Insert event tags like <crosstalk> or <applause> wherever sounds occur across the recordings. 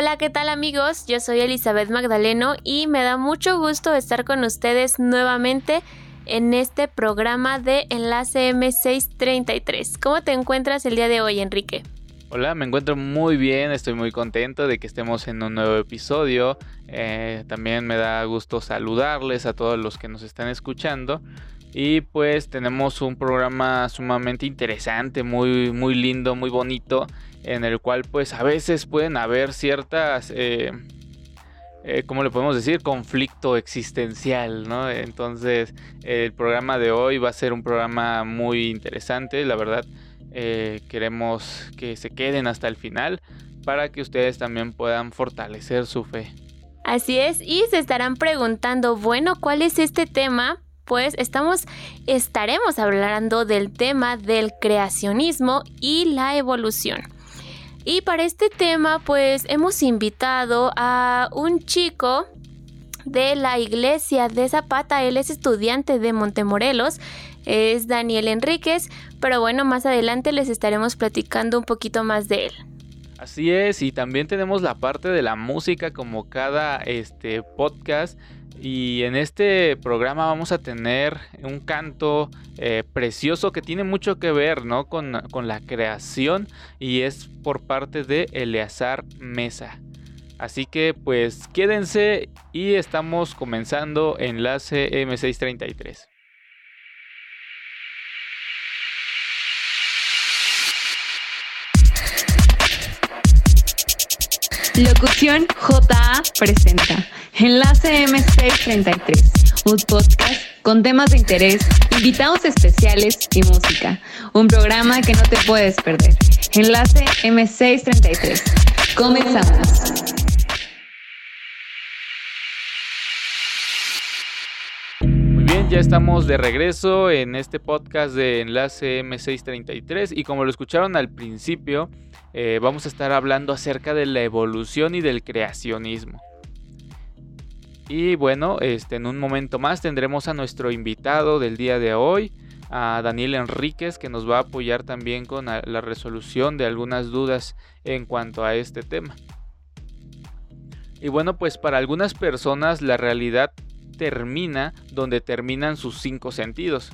Hola, ¿qué tal amigos? Yo soy Elizabeth Magdaleno y me da mucho gusto estar con ustedes nuevamente en este programa de Enlace M633. ¿Cómo te encuentras el día de hoy, Enrique? Hola, me encuentro muy bien, estoy muy contento de que estemos en un nuevo episodio. Eh, también me da gusto saludarles a todos los que nos están escuchando. Y pues tenemos un programa sumamente interesante, muy, muy lindo, muy bonito, en el cual pues a veces pueden haber ciertas... Eh, eh, ¿cómo le podemos decir? Conflicto existencial, ¿no? Entonces, el programa de hoy va a ser un programa muy interesante, la verdad. Eh, queremos que se queden hasta el final para que ustedes también puedan fortalecer su fe. Así es, y se estarán preguntando, bueno, ¿cuál es este tema? Pues estamos, estaremos hablando del tema del creacionismo y la evolución. Y para este tema, pues hemos invitado a un chico de la iglesia de Zapata. Él es estudiante de Montemorelos. Es Daniel Enríquez. Pero bueno, más adelante les estaremos platicando un poquito más de él. Así es, y también tenemos la parte de la música como cada este podcast y en este programa vamos a tener un canto eh, precioso que tiene mucho que ver ¿no? con, con, la creación y es por parte de Eleazar Mesa. Así que pues quédense y estamos comenzando enlace M633. Locución JA presenta Enlace M633, un podcast con temas de interés, invitados especiales y música. Un programa que no te puedes perder. Enlace M633. Comenzamos. Muy bien, ya estamos de regreso en este podcast de Enlace M633 y como lo escucharon al principio, eh, vamos a estar hablando acerca de la evolución y del creacionismo. Y bueno, este, en un momento más tendremos a nuestro invitado del día de hoy, a Daniel Enríquez, que nos va a apoyar también con la resolución de algunas dudas en cuanto a este tema. Y bueno, pues para algunas personas la realidad termina donde terminan sus cinco sentidos,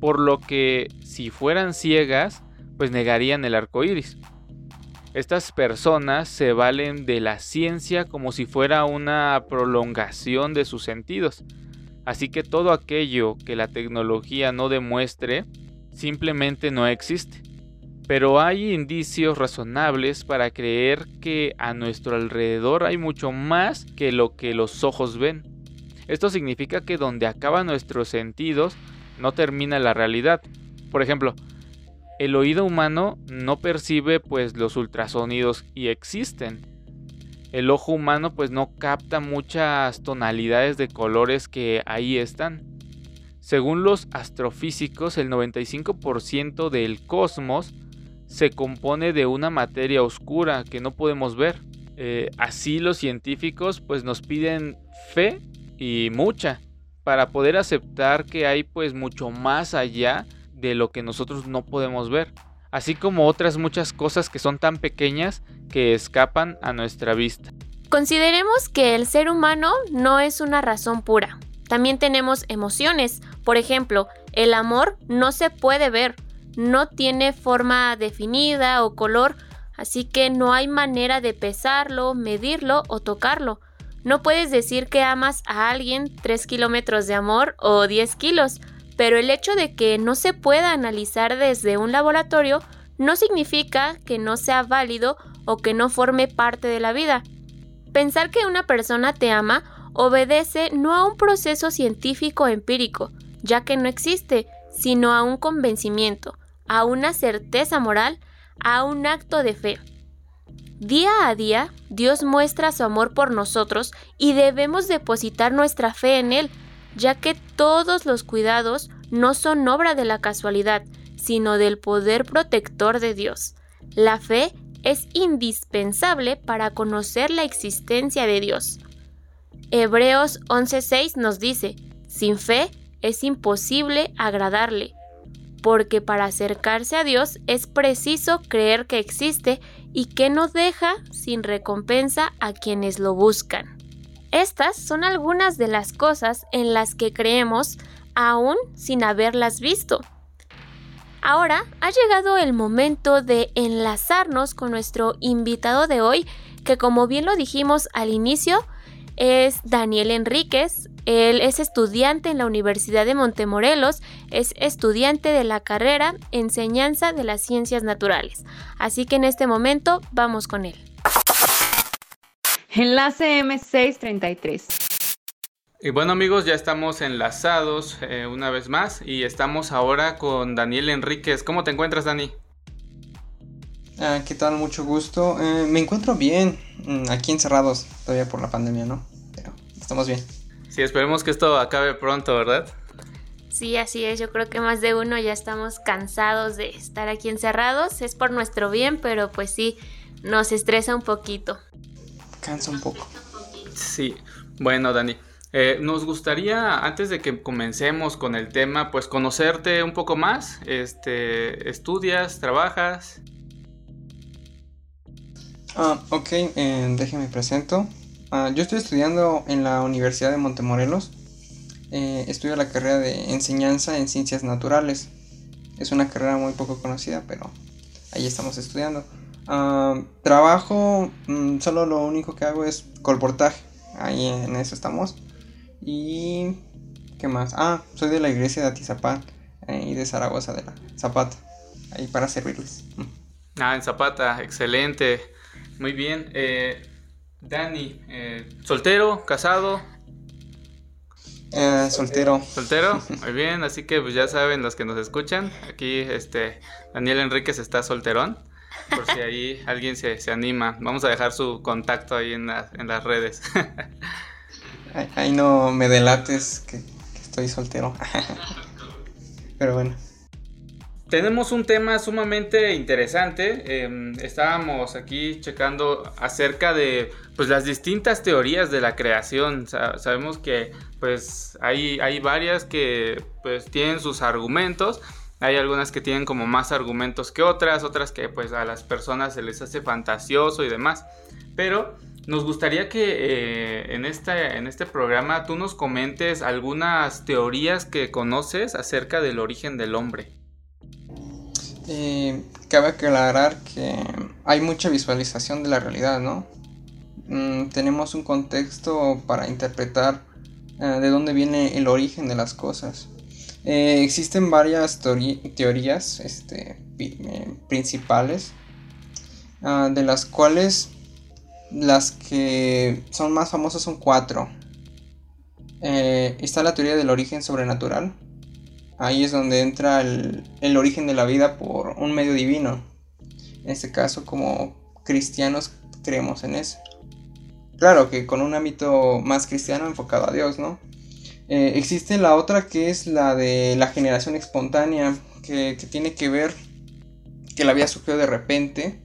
por lo que si fueran ciegas, pues negarían el arco iris. Estas personas se valen de la ciencia como si fuera una prolongación de sus sentidos. Así que todo aquello que la tecnología no demuestre simplemente no existe. Pero hay indicios razonables para creer que a nuestro alrededor hay mucho más que lo que los ojos ven. Esto significa que donde acaban nuestros sentidos no termina la realidad. Por ejemplo, el oído humano no percibe pues los ultrasonidos y existen. El ojo humano pues no capta muchas tonalidades de colores que ahí están. Según los astrofísicos, el 95% del cosmos se compone de una materia oscura que no podemos ver. Eh, así los científicos pues nos piden fe y mucha para poder aceptar que hay pues mucho más allá de lo que nosotros no podemos ver, así como otras muchas cosas que son tan pequeñas que escapan a nuestra vista. Consideremos que el ser humano no es una razón pura. También tenemos emociones. Por ejemplo, el amor no se puede ver, no tiene forma definida o color, así que no hay manera de pesarlo, medirlo o tocarlo. No puedes decir que amas a alguien 3 kilómetros de amor o 10 kilos, pero el hecho de que no se pueda analizar desde un laboratorio no significa que no sea válido o que no forme parte de la vida. Pensar que una persona te ama obedece no a un proceso científico empírico, ya que no existe, sino a un convencimiento, a una certeza moral, a un acto de fe. Día a día, Dios muestra su amor por nosotros y debemos depositar nuestra fe en Él ya que todos los cuidados no son obra de la casualidad, sino del poder protector de Dios. La fe es indispensable para conocer la existencia de Dios. Hebreos 11:6 nos dice, sin fe es imposible agradarle, porque para acercarse a Dios es preciso creer que existe y que no deja sin recompensa a quienes lo buscan. Estas son algunas de las cosas en las que creemos aún sin haberlas visto. Ahora ha llegado el momento de enlazarnos con nuestro invitado de hoy, que como bien lo dijimos al inicio, es Daniel Enríquez. Él es estudiante en la Universidad de Montemorelos, es estudiante de la carrera Enseñanza de las Ciencias Naturales. Así que en este momento vamos con él. Enlace M633. Y bueno amigos, ya estamos enlazados eh, una vez más y estamos ahora con Daniel Enríquez. ¿Cómo te encuentras, Dani? Ah, ¿Qué tal? Mucho gusto. Eh, me encuentro bien, mm, aquí encerrados todavía por la pandemia, ¿no? Pero estamos bien. Sí, esperemos que esto acabe pronto, ¿verdad? Sí, así es. Yo creo que más de uno ya estamos cansados de estar aquí encerrados. Es por nuestro bien, pero pues sí, nos estresa un poquito cansa un poco. Sí, bueno, Dani. Eh, nos gustaría, antes de que comencemos con el tema, pues conocerte un poco más. Este, ¿Estudias? ¿Trabajas? Ah, ok, eh, déjeme presento. Ah, yo estoy estudiando en la Universidad de Montemorelos. Eh, estudio la carrera de enseñanza en ciencias naturales. Es una carrera muy poco conocida, pero ahí estamos estudiando. Ah, trabajo, mm, solo lo único que hago es colportaje. Ahí en eso estamos. Y. ¿Qué más? Ah, soy de la iglesia de Atizapán eh, y de Zaragoza, de la Zapata. Ahí para servirles. Ah, en Zapata, excelente. Muy bien. Eh, Dani, eh, ¿soltero? ¿Casado? soltero. ¿Soltero? Muy bien, así que pues ya saben los que nos escuchan. Aquí este Daniel Enríquez está solterón por si ahí alguien se, anima. Vamos a dejar su contacto ahí en, las redes. ahí no me delates que, estoy soltero. Pero bueno. Tenemos un tema sumamente interesante. Em, estábamos aquí checando acerca de pues, las distintas teorías de la creación. sabemos que pues, hay, hay varias que pues, tienen sus argumentos hay algunas que tienen como más argumentos que otras, otras que pues a las personas se les hace fantasioso y demás. Pero nos gustaría que eh, en, esta, en este programa tú nos comentes algunas teorías que conoces acerca del origen del hombre. Eh, cabe aclarar que hay mucha visualización de la realidad, ¿no? Mm, tenemos un contexto para interpretar eh, de dónde viene el origen de las cosas. Eh, existen varias teorías este, eh, principales, ah, de las cuales las que son más famosas son cuatro. Eh, está la teoría del origen sobrenatural. Ahí es donde entra el, el origen de la vida por un medio divino. En este caso, como cristianos, creemos en eso. Claro que con un ámbito más cristiano enfocado a Dios, ¿no? Eh, existe la otra que es la de la generación espontánea, que, tiene que ver que la vida surgió de repente,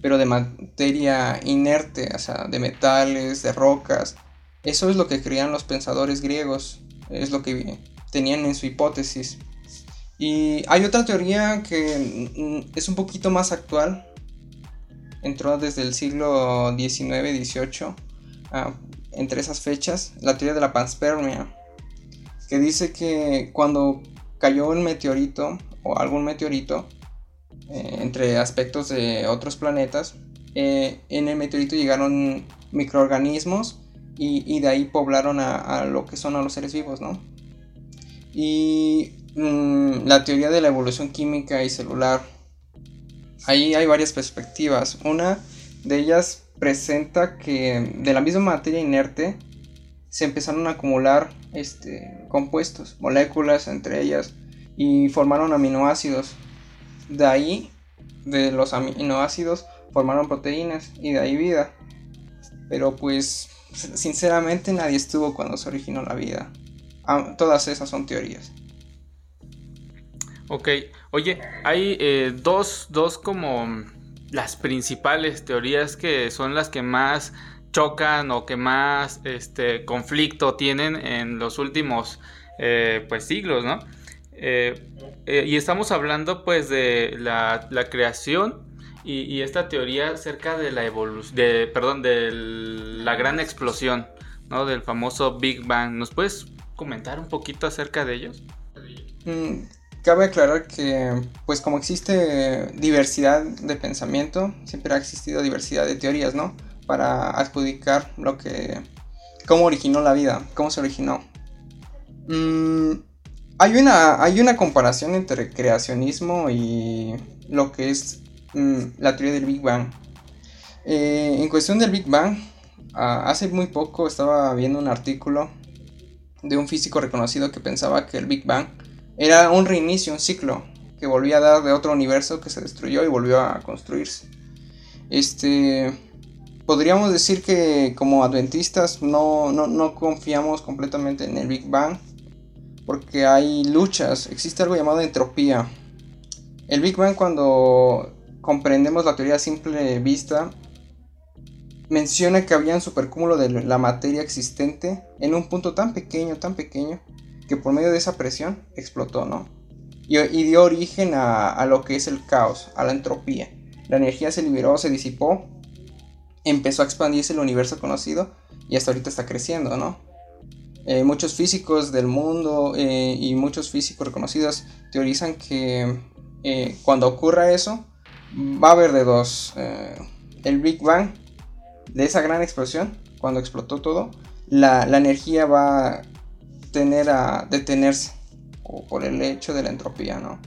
pero de materia inerte, o sea, de metales, de rocas. Eso es lo que creían los pensadores griegos, es lo que tenían en su hipótesis. Y hay otra teoría que mm, es un poquito más actual, entró desde el siglo XIX-XVIII, ah, entre esas fechas, la teoría de la panspermia que dice que cuando cayó un meteorito o algún meteorito eh, entre aspectos de otros planetas, eh, en el meteorito llegaron microorganismos y, de ahí poblaron a, lo que son a los seres vivos, ¿no? Y mm, la teoría de la evolución química y celular, ahí hay varias perspectivas. Una de ellas presenta que de la misma materia inerte se empezaron a acumular este, compuestos, moléculas entre ellas, y formaron aminoácidos. De ahí, de los aminoácidos, formaron proteínas y de ahí vida. Pero pues, sinceramente nadie estuvo cuando se originó la vida. Ah, todas esas son teorías. Ok, oye, hay eh, dos, dos como las principales teorías que son las que más chocan o que más este, conflicto tienen en los últimos eh, pues, siglos, ¿no? Eh, eh, y estamos hablando pues de la, creación y, esta teoría acerca de la evolución, de, perdón, de la gran explosión, ¿no? Del famoso Big Bang. ¿Nos puedes comentar un poquito acerca de ellos? Mm, cabe aclarar que, pues como existe diversidad de pensamiento, siempre ha existido diversidad de teorías, ¿no? Para adjudicar lo que... cómo originó la vida, cómo se originó. Mm, hay, una, hay una comparación entre creacionismo y lo que es mm, la teoría del Big Bang. Eh, en cuestión del Big Bang, hace muy poco estaba viendo un artículo de un físico reconocido que pensaba que el Big Bang era un reinicio, un ciclo que volvía a dar de otro universo que se destruyó y volvió a construirse. Este, podríamos decir que como adventistas no, no, confiamos completamente en el Big Bang porque hay luchas, existe algo llamado entropía. El Big Bang cuando comprendemos la teoría simple vista menciona que había un supercúmulo de la materia existente en un punto tan pequeño, tan pequeño, que por medio de esa presión explotó, ¿no? Y, dio origen a, lo que es el caos, a la entropía. La energía se liberó, se disipó, empezó a expandirse el universo conocido y hasta ahorita está creciendo, ¿no? Eh, muchos físicos del mundo eh, y muchos físicos reconocidos teorizan que eh, cuando ocurra eso, va a haber de dos. el Big Bang, de esa gran explosión, cuando explotó todo, la, la energía va a tener a detenerse o por el hecho de la entropía, ¿no?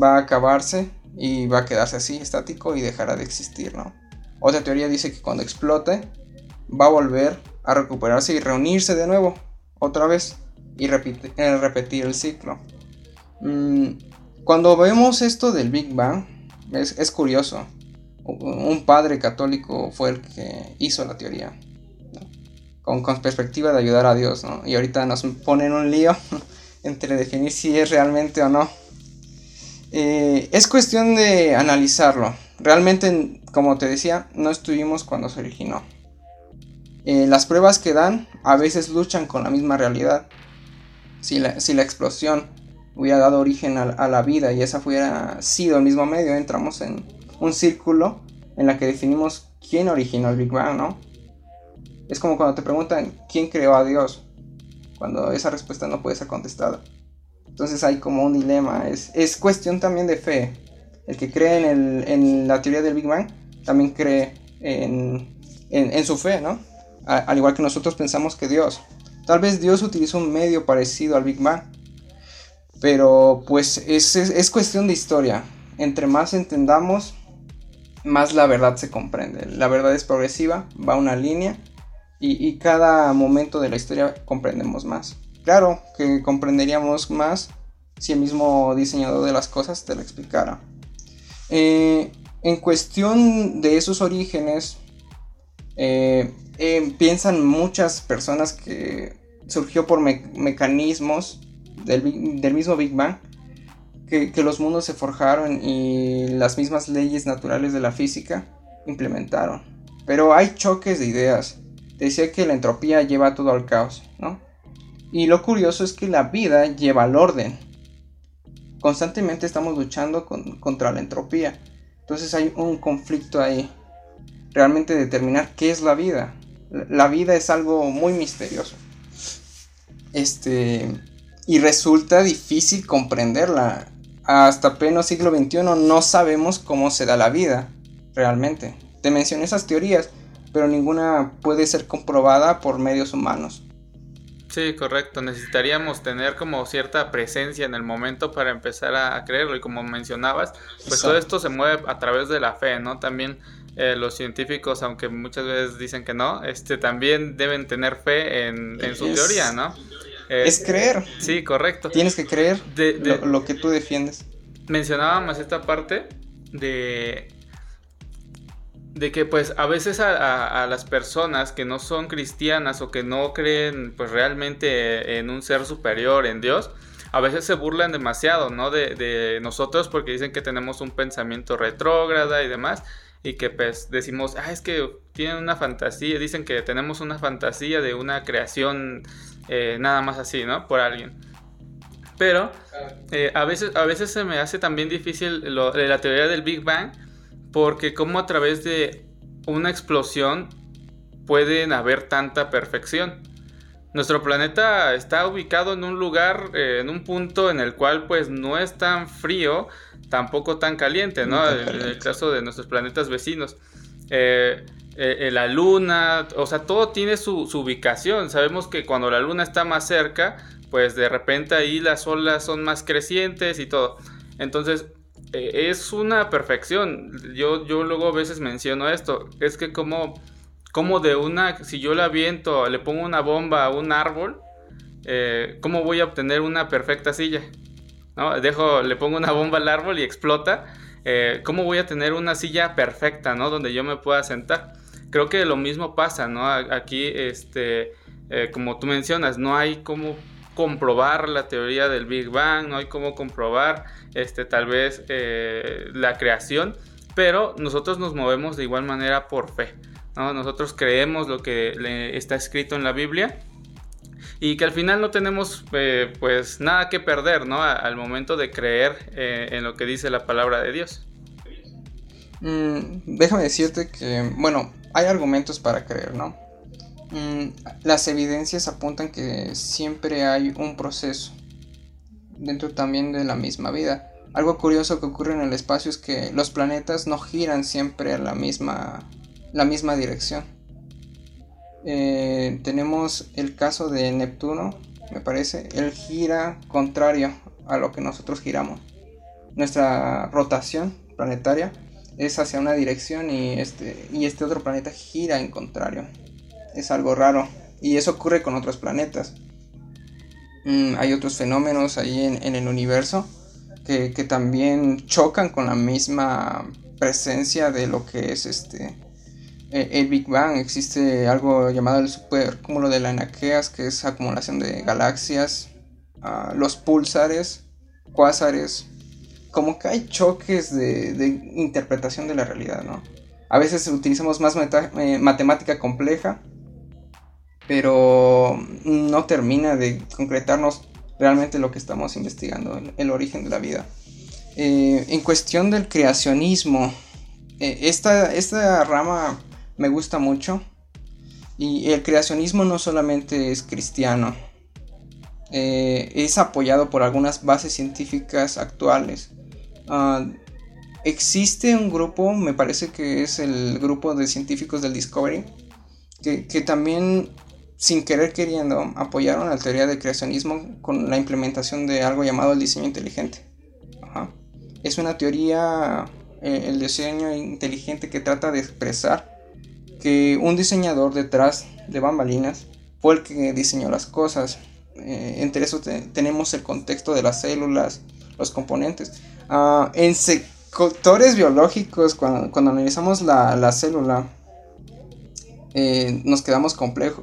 Va a acabarse y va a quedarse así, estático y dejará de existir, ¿no? Otra teoría dice que cuando explote va a volver a recuperarse y reunirse de nuevo, otra vez, y eh, repetir el ciclo. Mm, cuando vemos esto del Big Bang, es, curioso. Un padre católico fue el que hizo la teoría con, perspectiva de ayudar a Dios, ¿no? Y ahorita nos ponen un lío <laughs> entre definir si es realmente o no. Eh, es cuestión de analizarlo. Realmente, como te decía, no estuvimos cuando se originó. Eh, las pruebas que dan a veces luchan con la misma realidad. Si la, si la explosión hubiera dado origen a, la vida y esa fuera sido el mismo medio, entramos en un círculo en la que definimos quién originó el Big Bang, ¿no? Es como cuando te preguntan quién creó a Dios, cuando esa respuesta no puede ser contestada. Entonces hay como un dilema, es, cuestión también de fe. El que cree en, la teoría del Big Bang también cree en, su fe, ¿no? al igual que nosotros pensamos que Dios. Tal vez Dios utilizó un medio parecido al Big Bang, pero pues es, es cuestión de historia. Entre más entendamos, más la verdad se comprende. La verdad es progresiva, va una línea y, cada momento de la historia comprendemos más. Claro que comprenderíamos más si el mismo diseñador de las cosas te lo explicara. Eh, en cuestión de esos orígenes, eh, eh, piensan muchas personas que surgió por mecanismos del, mismo Big Bang, que, que, los mundos se forjaron y las mismas leyes naturales de la física implementaron. Pero hay choques de ideas decía que la entropía lleva todo al caos, ¿no? Y lo curioso es que la vida lleva al orden. Constantemente estamos luchando contra la entropía. Entonces hay un conflicto ahí. Realmente determinar qué es la vida. La vida es algo muy misterioso. Este. Y resulta difícil comprenderla. Hasta pleno siglo XXI no sabemos cómo se da la vida. Realmente. Te mencioné esas teorías pero ninguna puede ser comprobada por medios humanos. Sí, correcto. Necesitaríamos tener como cierta presencia en el momento para empezar a, creerlo. Y como mencionabas, pues todo esto se mueve a través de la fe, ¿no? También eh, los científicos, aunque muchas veces dicen que no, este también deben tener fe en, su teoría, ¿no? es creer. Sí, correcto. Tienes que creer lo que tú defiendes. Mencionábamos esta parte de de que pues a veces a, las personas que no son cristianas o que no creen pues realmente en un ser superior, en Dios, a veces se burlan demasiado, ¿no? De, nosotros porque dicen que tenemos un pensamiento retrógrada y demás. Y que pues decimos, ah, es que tienen una fantasía, dicen que tenemos una fantasía de una creación eh, nada más así, ¿no? Por alguien. Pero eh, a, veces, a veces se me hace también difícil la teoría del Big Bang porque como a través de una explosión pueden haber tanta perfección. Nuestro planeta está ubicado en un lugar, eh, en un punto en el cual pues no es tan frío, tampoco tan caliente, ¿no? En, el caso de nuestros planetas vecinos. Eh, eh, la luna, o sea, todo tiene su, ubicación. Sabemos que cuando la luna está más cerca, pues de repente ahí las olas son más crecientes y todo. Entonces, es una perfección. Yo, yo luego a veces menciono esto. Es que como como de una, si yo la aviento, le pongo una bomba a un árbol, eh, ¿cómo voy a obtener una perfecta silla? ¿No? Dejo, le pongo una bomba al árbol y explota. Eh, ¿Cómo voy a tener una silla perfecta, ¿no? Donde yo me pueda sentar. Creo que lo mismo pasa, ¿no? Aquí, este, eh, como tú mencionas, no hay cómo comprobar la teoría del Big Bang, no hay cómo comprobar, este, tal vez la creación, pero nosotros nos movemos de igual manera por fe. Nosotros creemos lo que está escrito en la Biblia y que al final no tenemos eh, pues nada que perder, ¿no? al momento de creer eh, en lo que dice la palabra de Dios. Mm, déjame decirte que, bueno, hay argumentos para creer, ¿no? Mm, las evidencias apuntan que siempre hay un proceso dentro también de la misma vida. Algo curioso que ocurre en el espacio es que los planetas no giran siempre a la misma la misma dirección. Eh, tenemos el caso de Neptuno, me parece, él gira contrario a lo que nosotros giramos. Nuestra rotación planetaria es hacia una dirección y este, y este otro planeta gira en contrario. Es algo raro y eso ocurre con otros planetas. Mm, hay otros fenómenos ahí en, el universo que, que, también chocan con la misma presencia de lo que es este eh, el Big Bang, existe algo llamado el supercúmulo de la Enaqueas, que es acumulación de galaxias, ah, los pulsares, cuásares, como que hay choques de, interpretación de la realidad, ¿no? A veces utilizamos más eh, matemática compleja, pero no termina de concretarnos realmente lo que estamos investigando, el, origen de la vida. Eh, en cuestión del creacionismo, esta, esta rama me gusta mucho. Y el creacionismo no solamente es cristiano, eh, es apoyado por algunas bases científicas actuales. Ah, existe un grupo, me parece que es el grupo de científicos del Discovery, que, también sin querer queriendo apoyaron la teoría del creacionismo con la implementación de algo llamado el diseño inteligente. Es una teoría, eh, el diseño inteligente que trata de expresar que un diseñador detrás de bambalinas fue el que diseñó las cosas. Eh, entre eso tenemos el contexto de las células, los componentes. Ah, en sectores biológicos, cuando, analizamos la, célula, eh, nos quedamos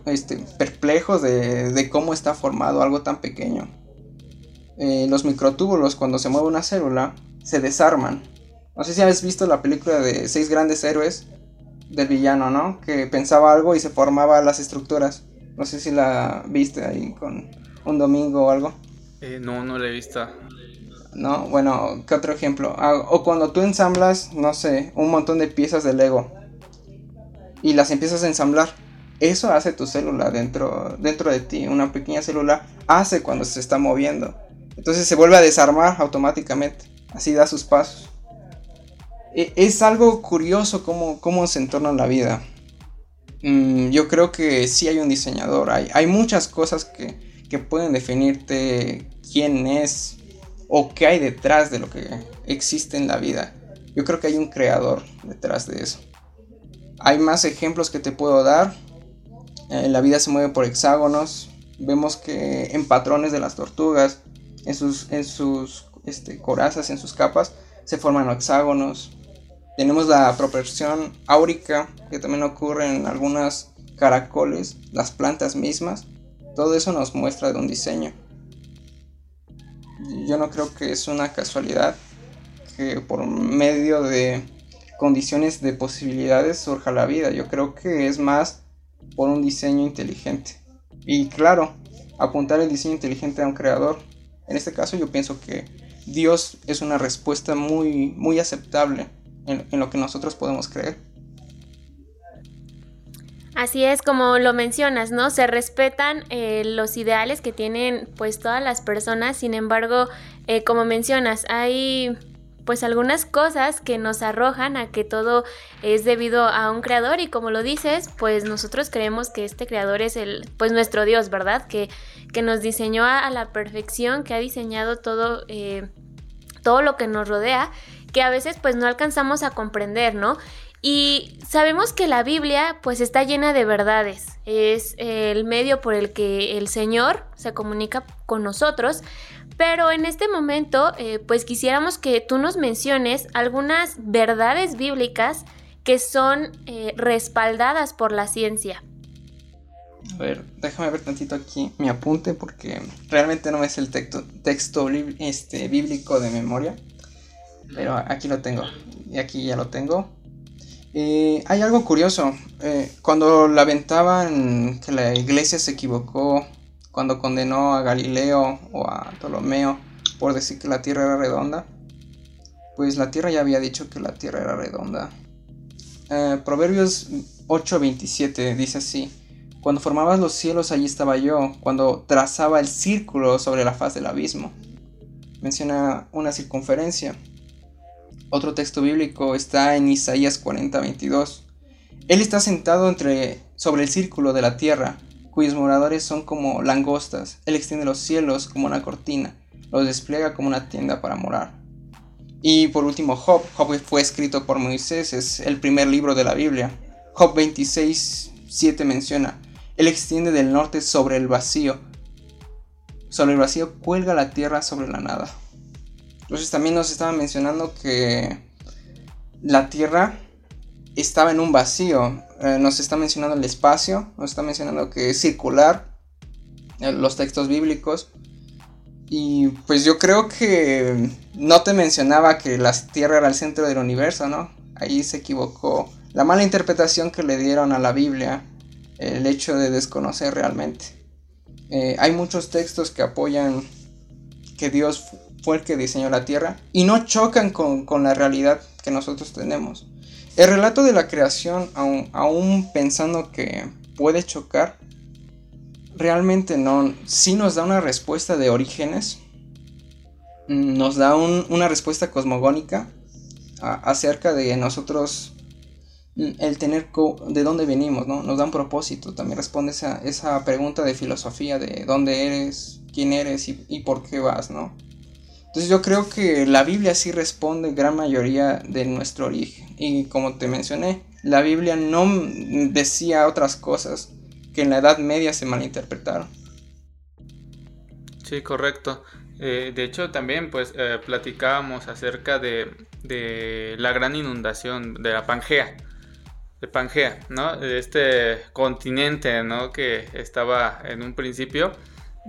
este, perplejos de, cómo está formado algo tan pequeño. Eh, los microtúbulos, cuando se mueve una célula, se desarman. No sé si habéis visto la película de Seis Grandes Héroes del villano, ¿no? Que pensaba algo y se formaba las estructuras. No sé si la viste ahí con un domingo o algo. Eh, no, no la he visto. No, bueno, ¿qué otro ejemplo? Ah, o cuando tú ensamblas, no sé, un montón de piezas de Lego y las empiezas a ensamblar. Eso hace tu célula dentro, dentro de ti. Una pequeña célula hace cuando se está moviendo. Entonces se vuelve a desarmar automáticamente. Así da sus pasos. E, es algo curioso cómo, cómo se entorna la vida. Mm, yo creo que sí hay un diseñador, hay, hay muchas cosas que, que, pueden definirte quién es o qué hay detrás de lo que existe en la vida. Yo creo que hay un creador detrás de eso. Hay más ejemplos que te puedo dar. Eh, la vida se mueve por hexágonos. Vemos que en patrones de las tortugas, en sus, en sus este, corazas, en sus capas, se forman hexágonos. Tenemos la proporción áurica, que también ocurre en algunas caracoles, las plantas mismas. Todo eso nos muestra de un diseño. Yo no creo que es una casualidad que por medio de condiciones de posibilidades surja la vida. Yo creo que es más por un diseño inteligente. Y claro, apuntar el diseño inteligente a un creador En este caso yo pienso que Dios es una respuesta muy, muy aceptable en, lo que nosotros podemos creer. Así es como lo mencionas, ¿no? Se respetan eh, los ideales que tienen pues todas las personas, sin embargo, eh, como mencionas, hay pues algunas cosas que nos arrojan a que todo es debido a un creador y como lo dices, pues nosotros creemos que este creador es el, pues nuestro Dios, ¿verdad? Que, que nos diseñó a, la perfección, que ha diseñado todo, eh, todo lo que nos rodea, que a veces pues no alcanzamos a comprender, ¿no? Y sabemos que la Biblia pues está llena de verdades, es el medio por el que el Señor se comunica con nosotros, pero en este momento, eh, pues quisiéramos que tú nos menciones algunas verdades bíblicas que son eh, respaldadas por la ciencia. A ver, déjame ver tantito aquí mi apunte porque realmente no es el texto, este, bíblico de memoria. Pero aquí lo tengo. Y aquí ya lo tengo. Eh, hay algo curioso. cuando lamentaban que la iglesia se equivocó cuando condenó a Galileo o a Ptolomeo por decir que la Tierra era redonda, pues la Tierra ya había dicho que la Tierra era redonda. Eh, Proverbios 8:27 dice así, cuando formabas los cielos allí estaba yo, cuando trazaba el círculo sobre la faz del abismo. Menciona una circunferencia. Otro texto bíblico está en Isaías 40:22. Él está sentado entre, sobre el círculo de la tierra, cuyos moradores son como langostas. Él extiende los cielos como una cortina, los despliega como una tienda para morar. Y por último, Job. Job fue escrito por Moisés, es el primer libro de la Biblia. Job 26, 7 menciona, Él extiende del norte sobre el vacío. Sobre el vacío cuelga la tierra sobre la nada. Entonces también nos estaba mencionando que la tierra estaba en un vacío. Eh, nos está mencionando el espacio, nos está mencionando que es circular, eh, los textos bíblicos. Y pues yo creo que no te mencionaba que la Tierra era el centro del universo, ¿no? Ahí se equivocó. La mala interpretación que le dieron a la Biblia, el hecho de desconocer realmente. Eh, hay muchos textos que apoyan que Dios fue el que diseñó la Tierra y no chocan con, con la realidad que nosotros tenemos. El relato de la creación, aún, pensando que puede chocar, realmente no, sí nos da una respuesta de orígenes, nos da una respuesta cosmogónica acerca de nosotros, el tener de dónde venimos, ¿no? Nos da un propósito, también responde esa, esa pregunta de filosofía de dónde eres, quién eres y, y por qué vas, ¿no? Entonces yo creo que la Biblia sí responde gran mayoría de nuestro origen. Y como te mencioné, la Biblia no decía otras cosas que en la Edad Media se malinterpretaron. Sí, correcto. Eh, de hecho, también pues eh, platicábamos acerca de, de, la gran inundación de la Pangea. De Pangea, ¿no? De este continente, ¿no? Que estaba en un principio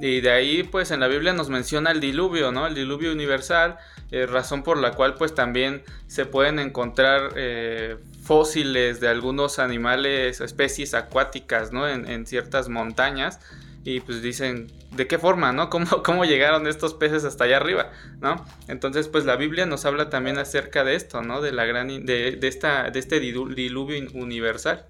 y de ahí, pues en la Biblia nos menciona el diluvio, ¿no? El diluvio universal, eh, razón por la cual pues también se pueden encontrar eh, fósiles de algunos animales, especies acuáticas, ¿no? En, ciertas montañas. Y pues dicen, ¿de qué forma, no? ¿Cómo, <laughs> ¿Cómo llegaron estos peces hasta allá arriba, no? Entonces, pues la Biblia nos habla también acerca de esto, ¿no? De la gran, de, de esta, de este diluvio universal.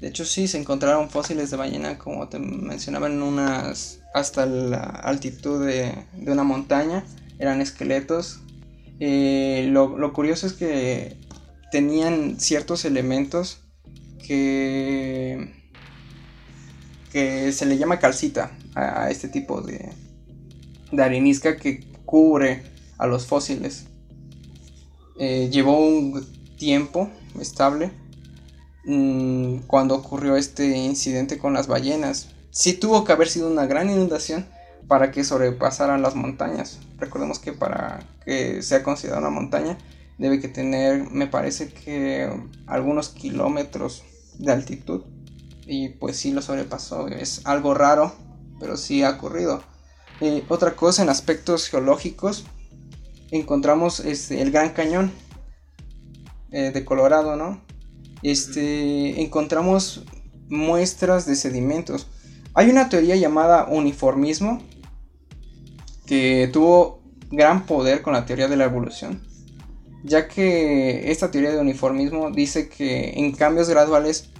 De hecho, sí, se encontraron fósiles de ballena, como te mencionaba, en unas. hasta la altitud de, una montaña. Eran esqueletos. Eh, lo, curioso es que tenían ciertos elementos que. que se le llama calcita a, este tipo de. de arenisca que cubre a los fósiles. Eh, llevó un tiempo estable Mm, cuando ocurrió este incidente con las ballenas. Sí tuvo que haber sido una gran inundación para que sobrepasaran las montañas. Recordemos que para que sea considerada una montaña debe que tener, me parece que algunos kilómetros de altitud. Y pues sí lo sobrepasó. Es algo raro, pero sí ha ocurrido. Eh, otra cosa en aspectos geológicos, encontramos este, el Gran Cañón eh, de Colorado, ¿no? Este, encontramos muestras de sedimentos. Hay una teoría llamada uniformismo que tuvo gran poder con la teoría de la evolución, ya que esta teoría de uniformismo dice que en cambios graduales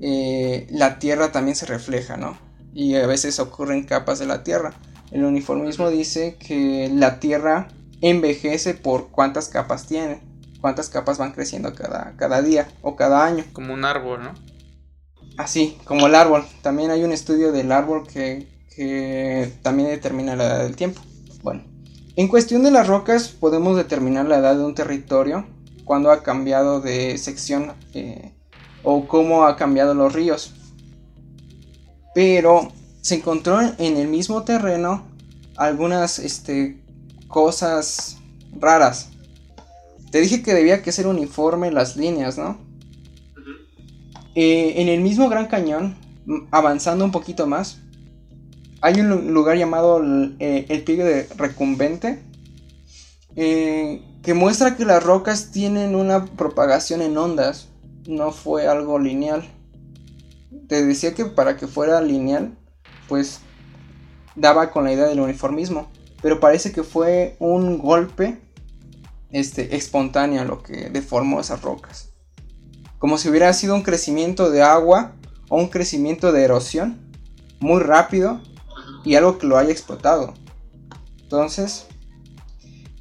eh, la Tierra también se refleja, ¿no? Y a veces ocurren capas de la Tierra. El uniformismo dice que la Tierra envejece por cuántas capas tiene, cuántas capas van creciendo cada, cada día o cada año. Como un árbol, ¿no? Así, como el árbol. También hay un estudio del árbol que, también determina la edad del tiempo. Bueno, en cuestión de las rocas podemos determinar la edad de un territorio cuando ha cambiado de sección eh, o cómo ha cambiado los ríos. Pero se encontró en el mismo terreno algunas este, cosas raras. Te dije que debía que ser uniforme las líneas, ¿no? Eh, en el mismo Gran Cañón, avanzando un poquito más, hay un lugar llamado el, eh, el de Recumbente, eh, que muestra que las rocas tienen una propagación en ondas, no fue algo lineal. Te decía que para que fuera lineal, pues daba con la idea del uniformismo, pero parece que fue un golpe este, espontáneo lo que deformó esas rocas como si hubiera sido un crecimiento de agua o un crecimiento de erosión muy rápido y algo que lo haya explotado. Entonces,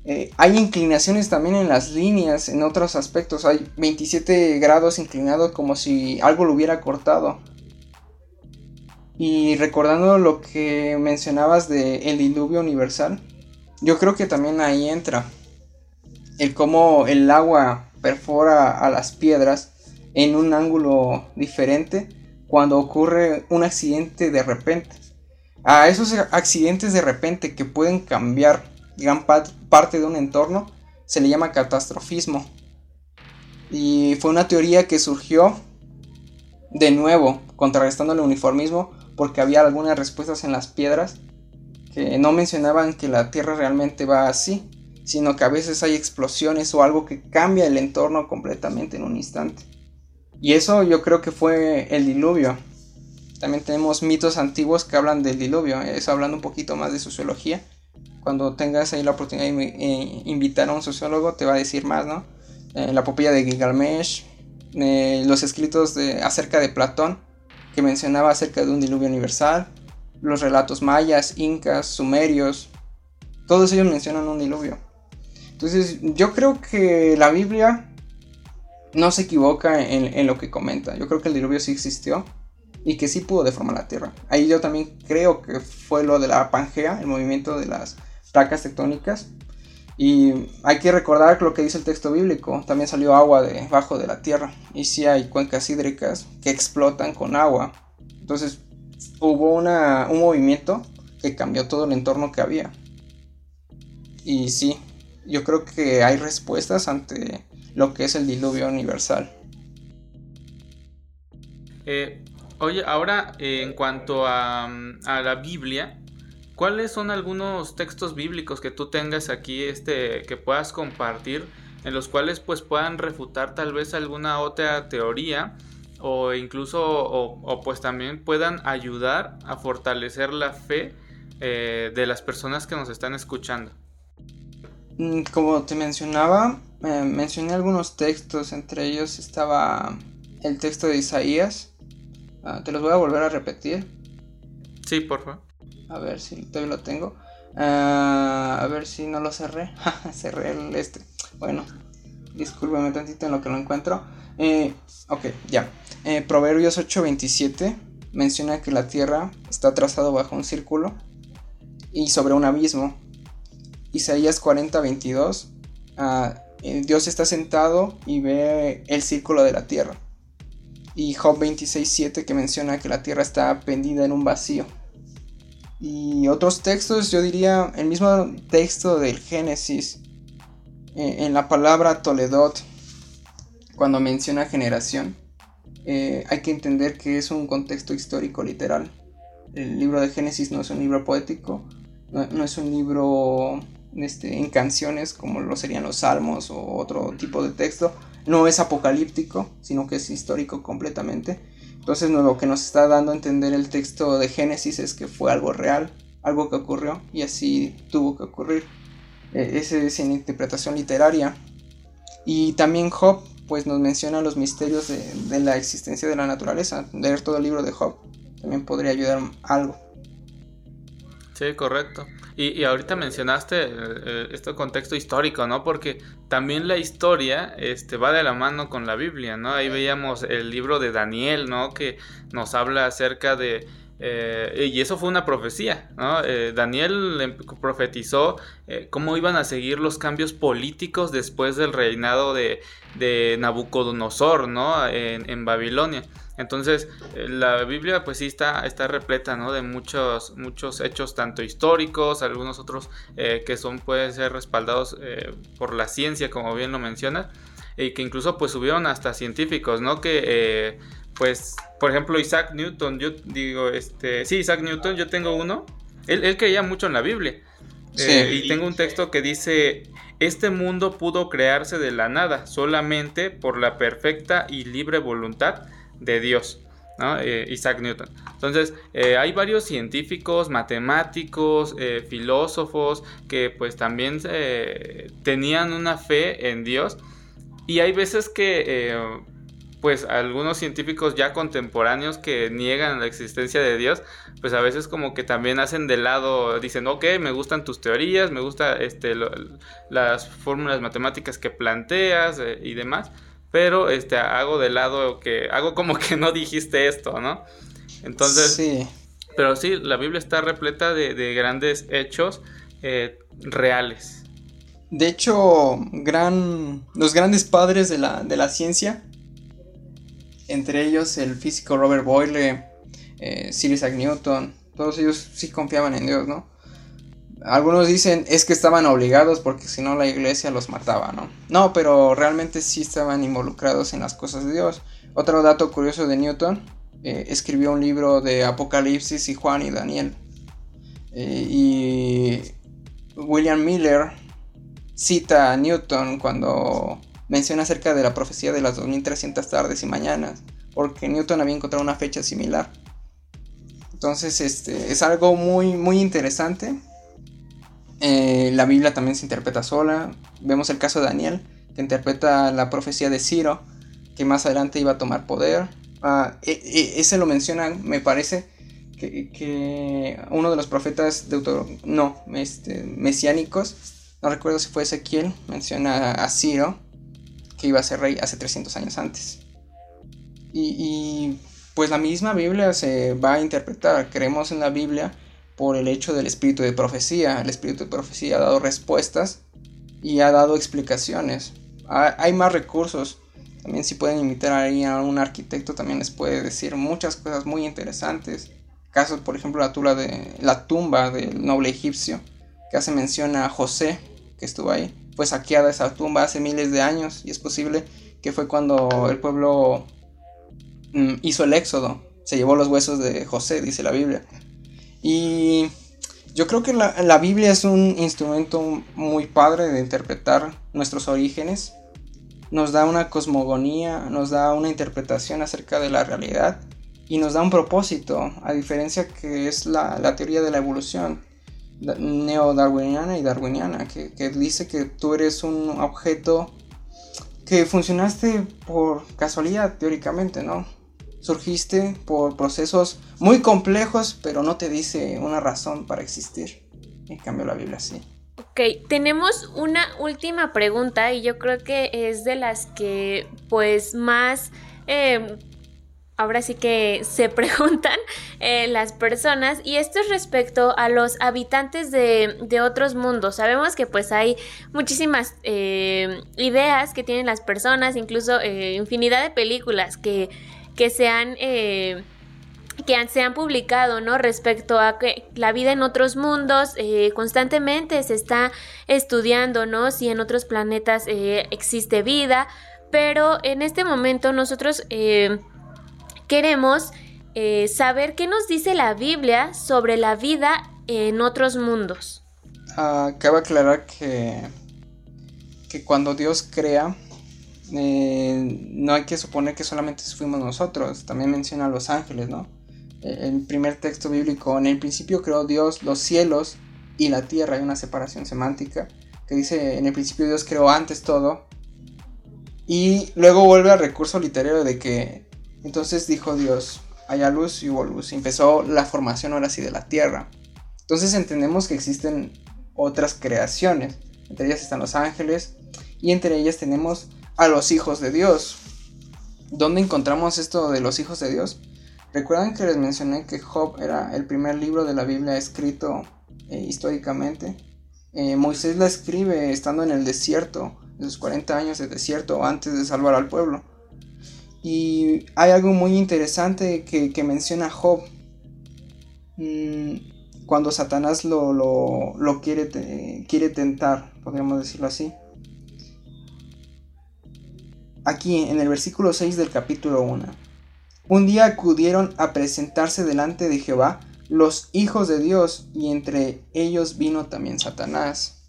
eh, hay inclinaciones también en las líneas, en otros aspectos. Hay 27 grados inclinados como si algo lo hubiera cortado. Y recordando lo que mencionabas del el diluvio universal, yo creo que también ahí entra el cómo el agua perfora a las piedras en un ángulo diferente cuando ocurre un accidente de repente. A esos accidentes de repente que pueden cambiar gran parte de un entorno se le llama catastrofismo. Y fue una teoría que surgió de nuevo, contrarrestando el uniformismo, porque había algunas respuestas en las piedras que no mencionaban que la Tierra realmente va así, sino que a veces hay explosiones o algo que cambia el entorno completamente en un instante. Y eso yo creo que fue el diluvio. También tenemos mitos antiguos que hablan del diluvio, eso hablando un poquito más de sociología. Cuando tengas ahí la oportunidad de eh, invitar a un sociólogo, te va a decir más, ¿no? Eh, la popilla de Gilgamesh, eh, los escritos de, acerca de Platón, que mencionaba acerca de un diluvio universal, los relatos mayas, incas, sumerios, todos ellos mencionan un diluvio. Entonces, yo creo que la Biblia no se equivoca en, lo que comenta. Yo creo que el diluvio sí existió y que sí pudo deformar la Tierra. Ahí yo también creo que fue lo de la Pangea, el movimiento de las placas tectónicas. Y hay que recordar lo que dice el texto bíblico. También salió agua debajo de la Tierra. Y sí hay cuencas hídricas que explotan con agua. Entonces hubo una, un movimiento que cambió todo el entorno que había. Y sí, yo creo que hay respuestas ante lo que es el diluvio universal. Eh, oye, ahora eh, en cuanto a, la Biblia, ¿cuáles son algunos textos bíblicos que tú tengas aquí este, que puedas compartir en los cuales pues puedan refutar tal vez alguna otra teoría o incluso o, pues también puedan ayudar a fortalecer la fe eh, de las personas que nos están escuchando? Mm, como te mencionaba, mencioné algunos textos, entre ellos estaba el texto de Isaías. Ah, te los voy a volver a repetir. Sí, por favor. A ver si todavía lo tengo. Ah, a ver si no lo cerré. <laughs> cerré el este. Bueno, discúlpeme tantito en lo que lo encuentro. Eh, ok, ya. Eh, Proverbios 8:27 menciona que la tierra está trazado bajo un círculo y sobre un abismo. Isaías 40, 22, ah, eh, Dios está sentado y ve el círculo de la tierra. Y Job 26, 7 que menciona que la tierra está pendida en un vacío. Y otros textos, yo diría el mismo texto del Génesis, eh, en la palabra Toledot, cuando menciona generación, eh, hay que entender que es un contexto histórico literal. El libro de Génesis no es un libro poético, no es un libro este, en canciones como lo serían los salmos o otro tipo de texto. No es apocalíptico, sino que es histórico completamente. Entonces lo que nos está dando a entender el texto de Génesis es que fue algo real, algo que ocurrió y así tuvo que ocurrir. E, esa es en interpretación literaria. Y también Job pues nos menciona los misterios de, la existencia de la naturaleza. Leer todo el libro de Job también podría ayudar algo. Sí, correcto. Y, ahorita mencionaste eh, eh, este contexto histórico, ¿no? Porque también la historia este, va de la mano con la Biblia, ¿no? Ahí veíamos el libro de Daniel, ¿no? Que nos habla acerca de... Eh, y eso fue una profecía, ¿no? Daniel em, profetizó cómo iban a seguir los cambios políticos después del reinado de, Nabucodonosor, ¿no? En, Babilonia. Entonces, eh, la Biblia pues sí está, está repleta, ¿no? De muchos, muchos hechos, tanto históricos, algunos otros eh, que son, pueden ser respaldados eh, por la ciencia, como bien lo menciona, y que incluso pues subieron hasta científicos, ¿no? Que pues, por ejemplo, Isaac Newton, yo digo, este, sí, Isaac Newton, yo tengo uno, él, él creía mucho en la Biblia. y tengo un texto que dice, este mundo pudo crearse de la nada solamente por la perfecta y libre voluntad de Dios. Eh, Isaac Newton. Entonces, eh, hay varios científicos, matemáticos, eh, filósofos que pues también tenían una fe en Dios. Y hay veces que pues algunos científicos ya contemporáneos que niegan la existencia de Dios, pues a veces como que también hacen de lado, dicen, ok, me gustan tus teorías, me gustan este, las fórmulas matemáticas que planteas y demás pero este hago de lado que hago como que no dijiste esto, ¿no? Entonces, sí. Pero sí, la Biblia está repleta de, grandes hechos eh, reales. De hecho, gran, los grandes padres de la, de la ciencia, entre ellos el físico Robert Boyle, eh, Sir Isaac Newton, todos ellos sí confiaban en Dios, ¿no? Algunos dicen es que estaban obligados porque si no la iglesia los mataba, ¿no? No, pero realmente sí estaban involucrados en las cosas de Dios. Otro dato curioso de Newton, eh, escribió un libro de Apocalipsis y Juan y Daniel. Eh, y William Miller cita a Newton cuando menciona acerca de la profecía de las 2300 tardes y mañanas, porque Newton había encontrado una fecha similar. Entonces, este es algo muy muy interesante eh, la Biblia también se interpreta sola. Vemos el caso de Daniel, que interpreta la profecía de Ciro, que más adelante iba a tomar poder. Ah, e, e, ese lo menciona, me parece, que, uno de los profetas no, este, mesiánicos, no recuerdo si fue Ezequiel, menciona a Ciro, que iba a ser rey hace 300 años antes. Y, pues la misma Biblia se va a interpretar, creemos en la Biblia por el hecho del espíritu de profecía. El espíritu de profecía ha dado respuestas y ha dado explicaciones. Hay más recursos. También si pueden invitar ahí a un arquitecto también les puede decir muchas cosas muy interesantes. Casos, por ejemplo, la tumba, de, la tumba del noble egipcio, que hace mención a José, que estuvo ahí. Fue saqueada esa tumba hace miles de años y es posible que fue cuando el pueblo mm, hizo el éxodo. Se llevó los huesos de José, dice la Biblia. Y yo creo que la, Biblia es un instrumento muy padre de interpretar nuestros orígenes. Nos da una cosmogonía, nos da una interpretación acerca de la realidad y nos da un propósito, a diferencia que es la, teoría de la evolución neo-darwiniana y darwiniana, que, que dice que tú eres un objeto que funcionaste por casualidad, teóricamente, ¿no? surgiste por procesos muy complejos, pero no te dice una razón para existir. En cambio la Biblia sí. Ok, tenemos una última pregunta y yo creo que es de las que pues más... Em, ahora sí que se <laughs> preguntan eh, las personas y esto es respecto a los habitantes de, otros mundos. Sabemos que pues hay muchísimas em, ideas que tienen las personas, incluso eh, infinidad de películas que que se han... Eh, que se han publicado, ¿no? Respecto a que la vida en otros mundos eh, constantemente se está estudiando, ¿no? Si en otros planetas eh, existe vida, pero en este momento nosotros queremos saber qué nos dice la Biblia sobre la vida en otros mundos. Ah, cabe aclarar que, que cuando Dios crea, eh, no hay que suponer que solamente fuimos nosotros, también menciona a los ángeles, ¿no? el primer texto bíblico, en el principio creó Dios los cielos y la tierra, hay una separación semántica que dice en el principio Dios creó antes todo y luego vuelve al recurso literario de que entonces dijo Dios, haya luz y hubo luz, empezó la formación ahora sí de la tierra. Entonces entendemos que existen otras creaciones, entre ellas están los ángeles y entre ellas tenemos a los hijos de Dios. ¿Dónde encontramos esto de los hijos de Dios? Recuerdan que les mencioné que Job era el primer libro de la Biblia escrito eh, históricamente. Eh, Moisés la escribe estando en el desierto, de sus 40 años de desierto antes de salvar al pueblo. Y hay algo muy interesante que, menciona Job. Mm, cuando Satanás lo, lo, quiere, quiere tentar, podríamos decirlo así. Aquí en el versículo 6 del capítulo 1. Un día acudieron a presentarse delante de Jehová los hijos de Dios y entre ellos vino también Satanás.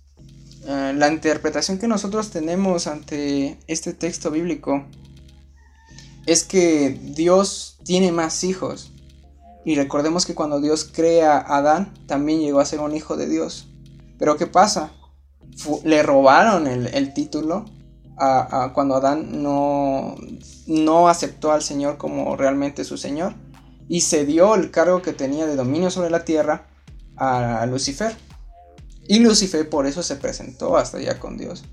Eh, la interpretación que nosotros tenemos ante este texto bíblico es que Dios tiene más hijos. Y recordemos que cuando Dios crea a Adán, también llegó a ser un hijo de Dios. Pero ¿qué pasa? le robaron el título a, cuando Adán no, no aceptó al Señor como realmente su Señor y cedió el cargo que tenía de dominio sobre la tierra a Lucifer. Y Lucifer por eso se presentó hasta allá con Dios.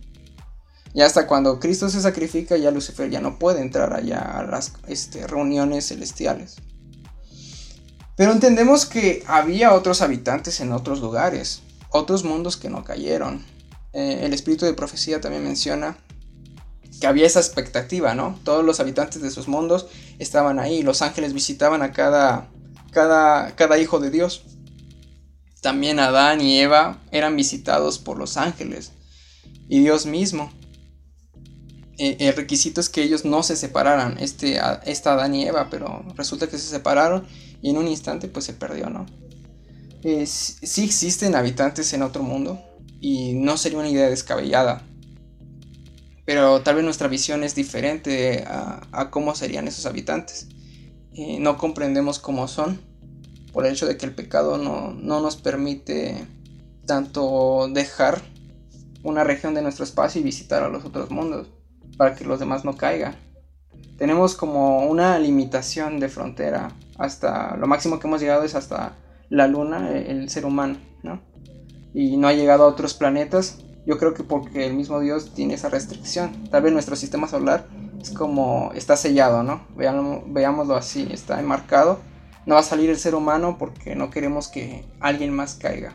Y hasta cuando Cristo se sacrifica, ya Lucifer ya no puede entrar allá a las este, reuniones celestiales. Pero entendemos que había otros habitantes en otros lugares, otros mundos que no cayeron. Eh, el espíritu de profecía también menciona que había esa expectativa, ¿no? Todos los habitantes de sus mundos estaban ahí, los ángeles visitaban a cada, cada, cada hijo de Dios. También Adán y Eva eran visitados por los ángeles y Dios mismo. Eh, el requisito es que ellos no se separaran, este, esta Adán y Eva, pero resulta que se separaron y en un instante pues se perdió, ¿no? Eh, sí existen habitantes en otro mundo y no sería una idea descabellada pero tal vez nuestra visión es diferente a, cómo serían esos habitantes. no comprendemos cómo son por el hecho de que el pecado no, nos permite tanto dejar una región de nuestro espacio y visitar a los otros mundos para que los demás no caigan. Tenemos como una limitación de frontera hasta lo máximo que hemos llegado es hasta la luna, el ser humano, ¿no? Y no ha llegado a otros planetas yo creo que porque el mismo Dios tiene esa restricción. Tal vez nuestro sistema solar es como está sellado, ¿no? veámoslo así, está enmarcado. No va a salir el ser humano porque no queremos que alguien más caiga.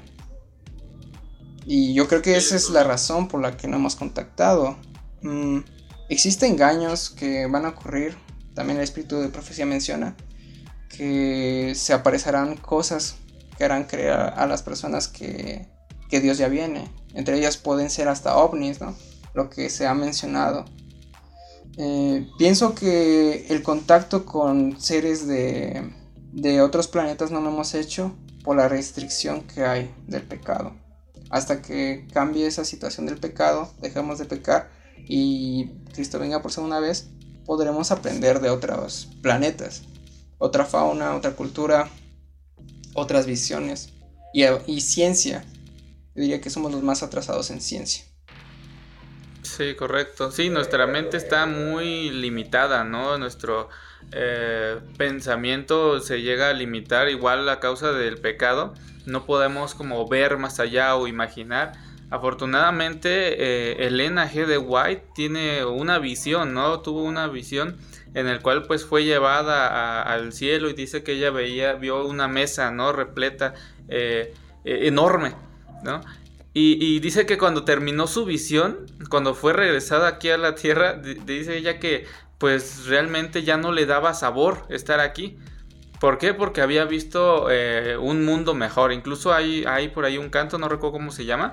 Y yo creo que esa es la razón por la que no hemos contactado. Mm, existen engaños que van a ocurrir. También el espíritu de profecía menciona que se aparecerán cosas que harán creer a las personas que que Dios ya viene. Entre ellas pueden ser hasta ovnis, ¿no? Lo que se ha mencionado. Eh, pienso que el contacto con seres de, de otros planetas no lo hemos hecho por la restricción que hay del pecado. Hasta que cambie esa situación del pecado, dejemos de pecar y Cristo venga por segunda vez, podremos aprender de otros planetas, otra fauna, otra cultura, otras visiones y, ciencia yo diría que somos los más atrasados en ciencia. Sí, correcto. Sí, nuestra mente está muy limitada, ¿no? Nuestro eh, pensamiento se llega a limitar igual a causa del pecado. No podemos como ver más allá o imaginar. Afortunadamente, eh, Elena G. de White tiene una visión, ¿no? Tuvo una visión en el cual pues fue llevada al cielo y dice que ella veía, vio una mesa, ¿no? Repleta, eh, enorme ¿no? Y, dice que cuando terminó su visión, cuando fue regresada aquí a la Tierra, dice ella que pues realmente ya no le daba sabor estar aquí. ¿Por qué? Porque había visto eh, un mundo mejor. Incluso hay, hay por ahí un canto, no recuerdo cómo se llama.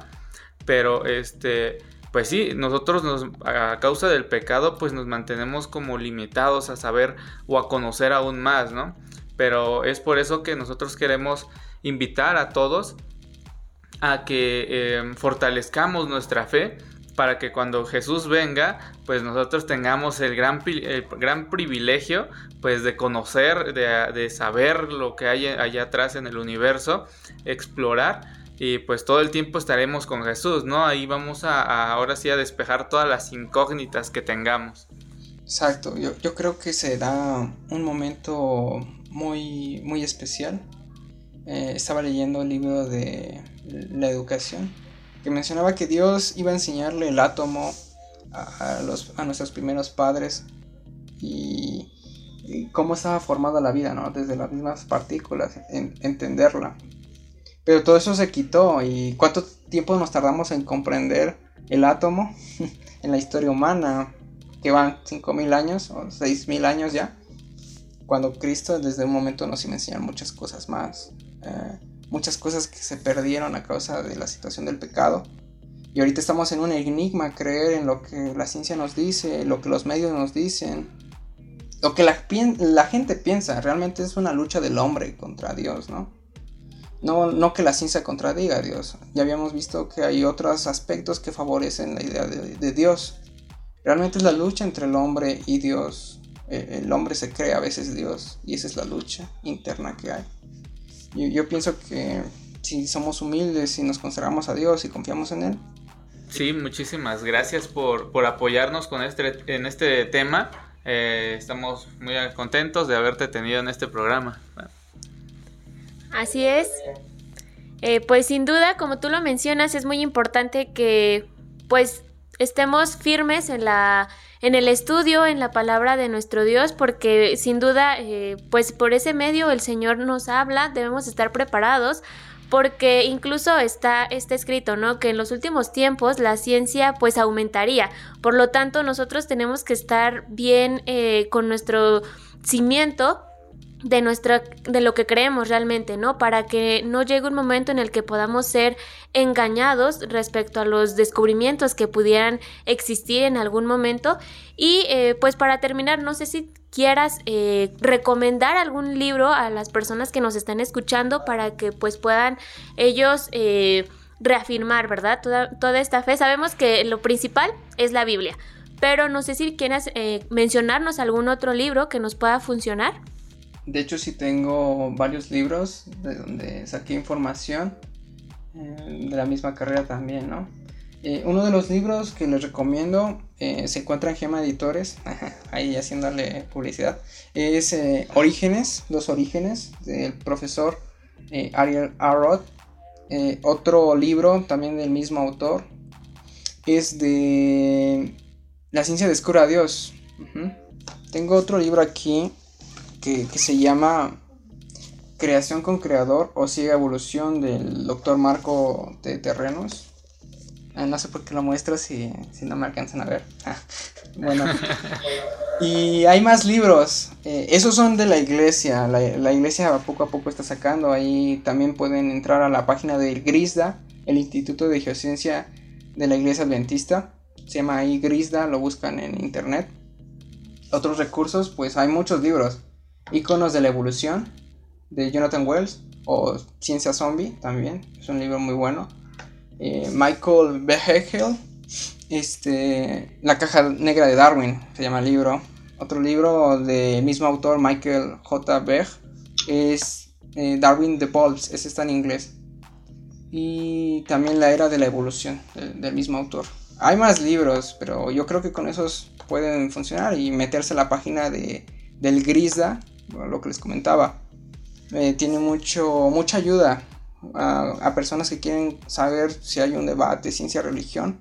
Pero este, pues sí, nosotros nos, a causa del pecado, pues nos mantenemos como limitados a saber o a conocer aún más, ¿no? Pero es por eso que nosotros queremos invitar a todos a que em, fortalezcamos nuestra fe para que cuando Jesús venga, pues nosotros tengamos el gran, gran privilegio pues de conocer, de, saber lo que hay allá atrás en el universo, explorar y pues todo el tiempo estaremos con Jesús, ¿no? Ahí vamos a, ahora sí a despejar todas las incógnitas que tengamos. Exacto, yo, yo creo que será un momento muy, muy especial. Eh, estaba leyendo el libro de la educación que mencionaba que Dios iba a enseñarle el átomo a, los, a nuestros primeros padres y, cómo estaba formada la vida, ¿no? Desde las mismas partículas, entenderla. Pero todo eso se quitó y cuánto tiempo nos tardamos en comprender el átomo <laughs> en la historia humana, que van 5.000 años o 6.000 años ya, cuando Cristo desde un momento nos iba a enseñar muchas cosas más, eh, muchas cosas que se perdieron a causa de la situación del pecado. Y ahorita estamos en un enigma, creer en lo que la ciencia nos dice, lo que los medios nos dicen, lo que la, la gente piensa. Realmente es una lucha del hombre contra Dios, ¿no? No, no que la ciencia contradiga a Dios. Ya habíamos visto que hay otros aspectos que favorecen la idea de, Dios. Realmente es la lucha entre el hombre y Dios. Eh, el hombre se cree a veces Dios y esa es la lucha interna que hay. Yo, pienso que si somos humildes y nos consagramos a Dios y confiamos en Él. Sí, muchísimas gracias por, por apoyarnos con este, en este tema. Eh, estamos muy contentos de haberte tenido en este programa. Así es. Eh, pues sin duda, como tú lo mencionas, es muy importante que pues estemos firmes en la en el estudio, en la palabra de nuestro Dios, porque sin duda, eh, pues por ese medio el Señor nos habla, debemos estar preparados porque incluso está, está escrito, ¿no? Que en los últimos tiempos la ciencia pues aumentaría. Por lo tanto, nosotros tenemos que estar bien eh, con nuestro cimiento de nuestra de lo que creemos realmente, ¿no? Para que no llegue un momento en el que podamos ser engañados respecto a los descubrimientos que pudieran existir en algún momento. Y eh, pues para terminar, no sé si quieras eh, recomendar algún libro a las personas que nos están escuchando para que pues puedan ellos eh, reafirmar, ¿verdad? Toda, toda esta fe. Sabemos que lo principal es la Biblia, pero no sé si quieras mencionarnos algún otro libro que nos pueda funcionar. De hecho, sí tengo varios libros de donde saqué información eh, de la misma carrera también, ¿no? Eh, uno de los libros que les recomiendo eh, se encuentra en Gema Editores, <laughs> ahí haciéndole publicidad, es Orígenes, Los Orígenes, del profesor Ariel Arrod. otro libro también del mismo autor es de La ciencia descubre a Dios. Tengo otro libro aquí que, se llama Creación con Creador o Sigue Evolución del doctor Marco de Terrenos. Ah, no sé por qué lo muestro si, si no me alcanzan a ver. Ah, bueno. <laughs> Y hay más libros. Eh, esos son de la iglesia. La, la, iglesia poco a poco está sacando. Ahí también pueden entrar a la página del GRISDA, el Instituto de Geociencia de la Iglesia Adventista. Se llama ahí GRISDA, lo buscan en internet. Otros recursos, pues hay muchos libros. Iconos de la Evolución de Jonathan Wells o Ciencia Zombie también, es un libro muy bueno. Eh, Michael Behegel, este, La caja negra de Darwin, se llama el libro. Otro libro del mismo autor, Michael J. Beg, es eh, Darwin the Bulbs, ese está en inglés. Y también La era de la evolución, del mismo autor. Hay más libros, pero yo creo que con esos pueden funcionar y meterse a la página de, del Grisda lo que les comentaba. Eh, tiene mucho, mucha ayuda a, personas que quieren saber si hay un debate, ciencia-religión.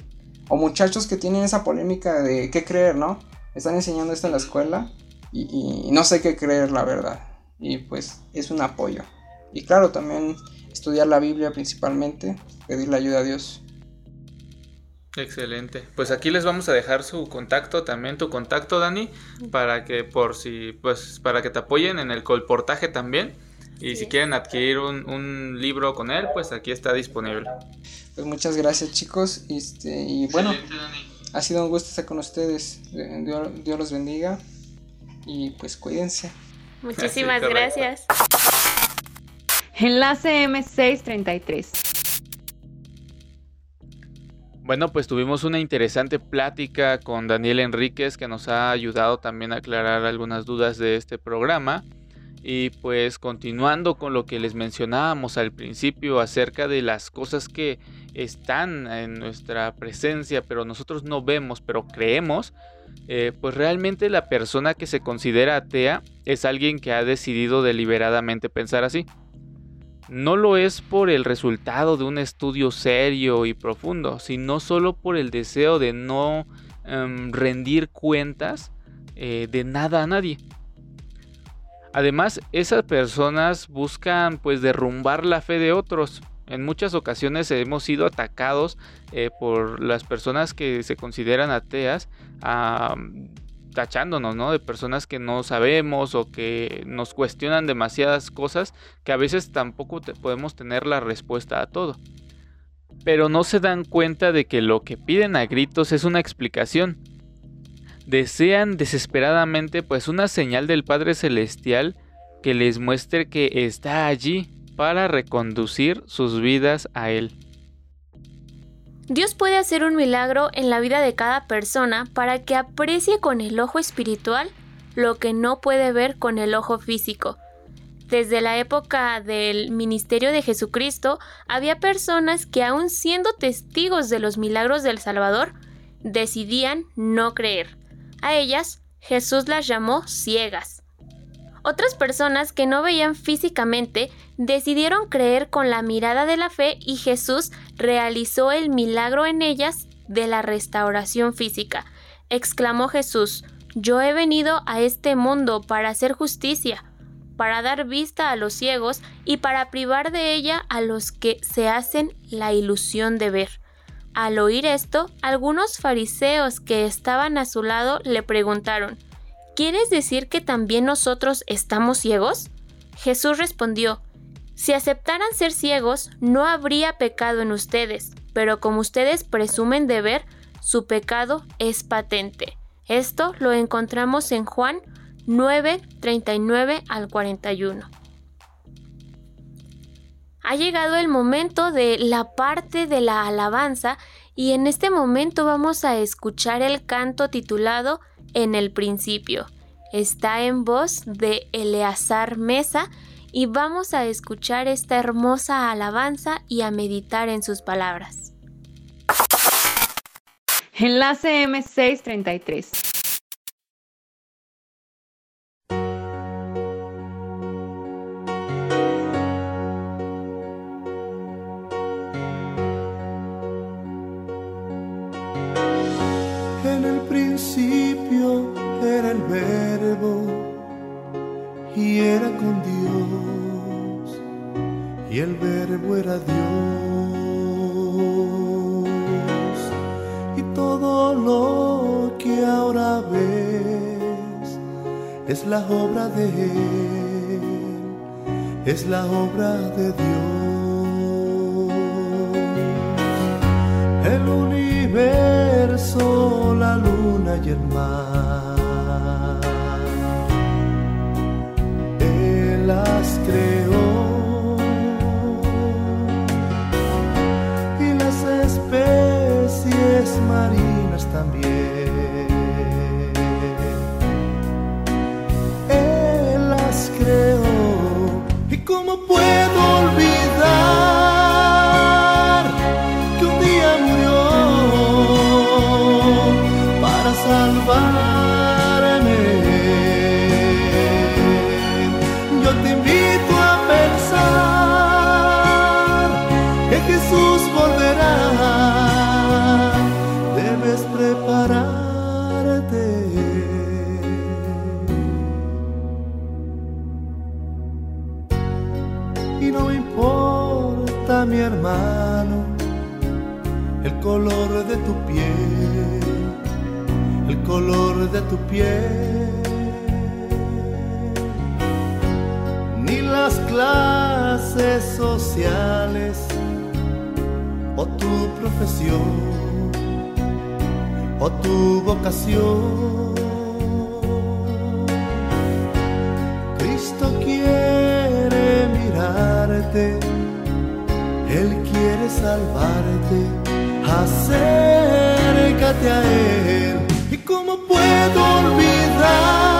O muchachos que tienen esa polémica de qué creer, ¿no? Están enseñando esto en la escuela y, no sé qué creer, la verdad. Y pues es un apoyo. Y claro, también estudiar la Biblia principalmente, pedirle ayuda a Dios. Excelente. Pues aquí les vamos a dejar su contacto, también tu contacto, Dani, para que por si, pues, para que te apoyen en el colportaje también. Y si quieren adquirir un, libro con él, pues aquí está disponible. Pues muchas gracias, chicos. Este, y bueno, ha sido un gusto estar con ustedes. Dios, los bendiga. Y pues cuídense. <laughs> Muchísimas gracias. Enlace M633. Bueno, pues tuvimos una interesante plática con Daniel Enríquez que nos ha ayudado también a aclarar algunas dudas de este programa. Y pues continuando con lo que les mencionábamos al principio acerca de las cosas que están en nuestra presencia, pero nosotros no vemos, pero creemos, eh, pues realmente la persona que se considera atea es alguien que ha decidido deliberadamente pensar así no lo es por el resultado de un estudio serio y profundo, sino solo por el deseo de no em, rendir cuentas eh, de nada a nadie. Además, esas personas buscan pues derrumbar la fe de otros. En muchas ocasiones hemos sido atacados eh, por las personas que se consideran ateas tachándonos, ¿no? De personas que no sabemos o que nos cuestionan demasiadas cosas que a veces tampoco podemos tener la respuesta a todo. Pero no se dan cuenta de que lo que piden a gritos es una explicación. Desean desesperadamente pues una señal del Padre Celestial que les muestre que está allí para reconducir sus vidas a Él. Dios puede hacer un milagro en la vida de cada persona para que aprecie con el ojo espiritual lo que no puede ver con el ojo físico. Desde la época del ministerio de Jesucristo, había personas que aun siendo testigos de los milagros del Salvador, decidían no creer. A ellas, Jesús las llamó ciegas. Otras personas que no veían físicamente decidieron creer con la mirada de la fe y Jesús realizó el milagro en ellas de la restauración física. Exclamó Jesús, yo he venido a este mundo para hacer justicia, para dar vista a los ciegos y para privar de ella a los que se hacen la ilusión de ver. Al oír esto, algunos fariseos que estaban a su lado le preguntaron, ¿Quieres decir que también nosotros estamos ciegos? Jesús respondió, Si aceptaran ser ciegos, no habría pecado en ustedes, pero como ustedes presumen de ver, su pecado es patente. Esto lo encontramos en Juan 9, 39 al 41. Ha llegado el momento de la parte de la alabanza y en este momento vamos a escuchar el canto titulado en el principio. Está en voz de Eleazar Mesa y vamos a escuchar esta hermosa alabanza y a meditar en sus palabras. Enlace M633. Mi hermano el color de tu piel, el color de tu piel. Ni las clases sociales o tu profesión o tu vocación. Cristo quiere él quiere salvarte. Acércate a Él. ¿Y cómo puedo olvidar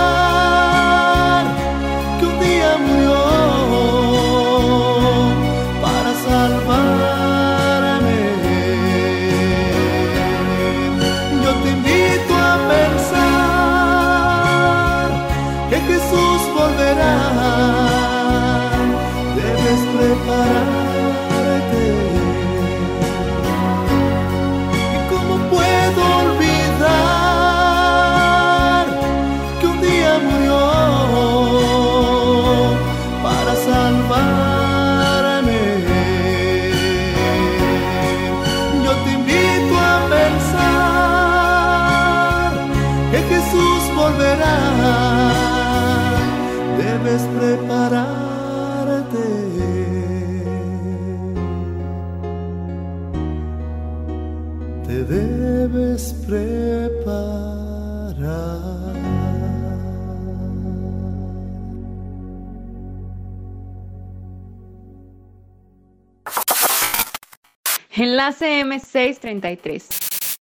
Enlace M633.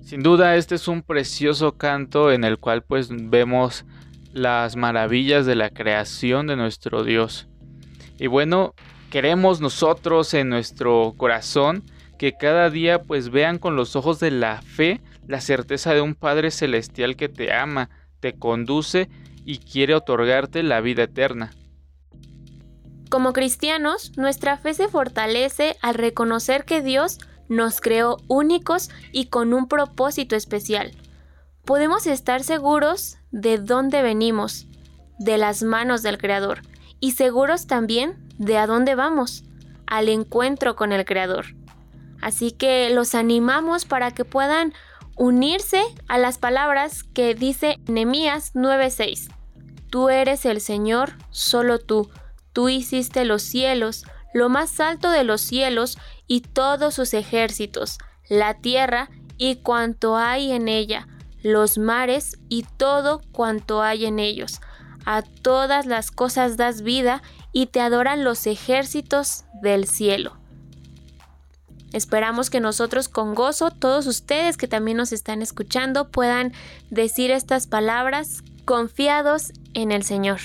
Sin duda, este es un precioso canto en el cual pues vemos las maravillas de la creación de nuestro Dios. Y bueno, queremos nosotros en nuestro corazón que cada día pues vean con los ojos de la fe la certeza de un Padre celestial que te ama, te conduce y quiere otorgarte la vida eterna. Como cristianos, nuestra fe se fortalece al reconocer que Dios nos creó únicos y con un propósito especial. Podemos estar seguros de dónde venimos, de las manos del Creador, y seguros también de a dónde vamos, al encuentro con el Creador. Así que los animamos para que puedan unirse a las palabras que dice Nehemías 9:6. Tú eres el Señor, solo tú. Tú hiciste los cielos, lo más alto de los cielos y todos sus ejércitos, la tierra y cuanto hay en ella, los mares y todo cuanto hay en ellos. A todas las cosas das vida y te adoran los ejércitos del cielo. Esperamos que nosotros con gozo, todos ustedes que también nos están escuchando, puedan decir estas palabras confiados en el Señor.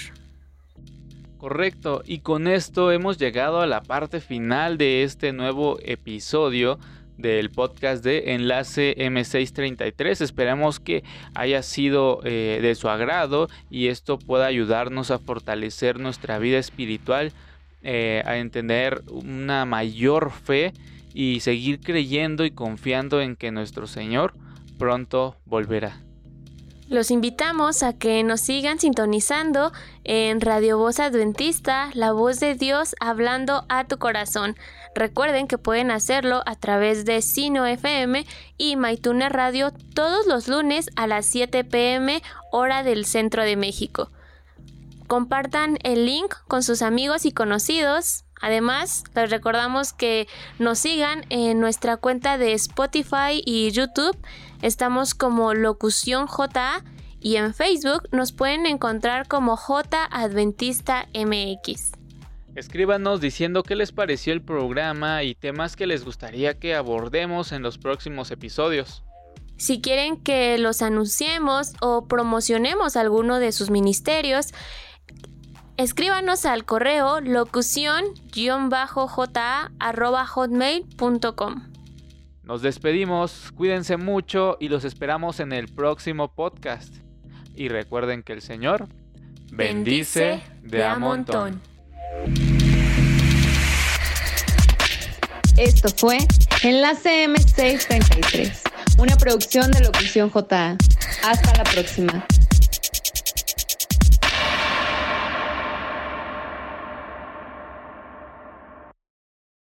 Correcto, y con esto hemos llegado a la parte final de este nuevo episodio del podcast de Enlace M633. Esperamos que haya sido eh, de su agrado y esto pueda ayudarnos a fortalecer nuestra vida espiritual, eh, a entender una mayor fe y seguir creyendo y confiando en que nuestro Señor pronto volverá. Los invitamos a que nos sigan sintonizando en Radio Voz Adventista, la voz de Dios hablando a tu corazón. Recuerden que pueden hacerlo a través de Sino FM y MyTuner Radio todos los lunes a las 7 pm hora del centro de México. Compartan el link con sus amigos y conocidos. Además, les recordamos que nos sigan en nuestra cuenta de Spotify y YouTube. Estamos como Locución JA y en Facebook nos pueden encontrar como J Adventista MX. Escríbanos diciendo qué les pareció el programa y temas que les gustaría que abordemos en los próximos episodios. Si quieren que los anunciemos o promocionemos alguno de sus ministerios, escríbanos al correo locución-ja@hotmail.com. Nos despedimos, cuídense mucho y los esperamos en el próximo podcast. Y recuerden que el Señor bendice, de a montón. Esto fue Enlace M633, una producción de Locución JA. Hasta la próxima.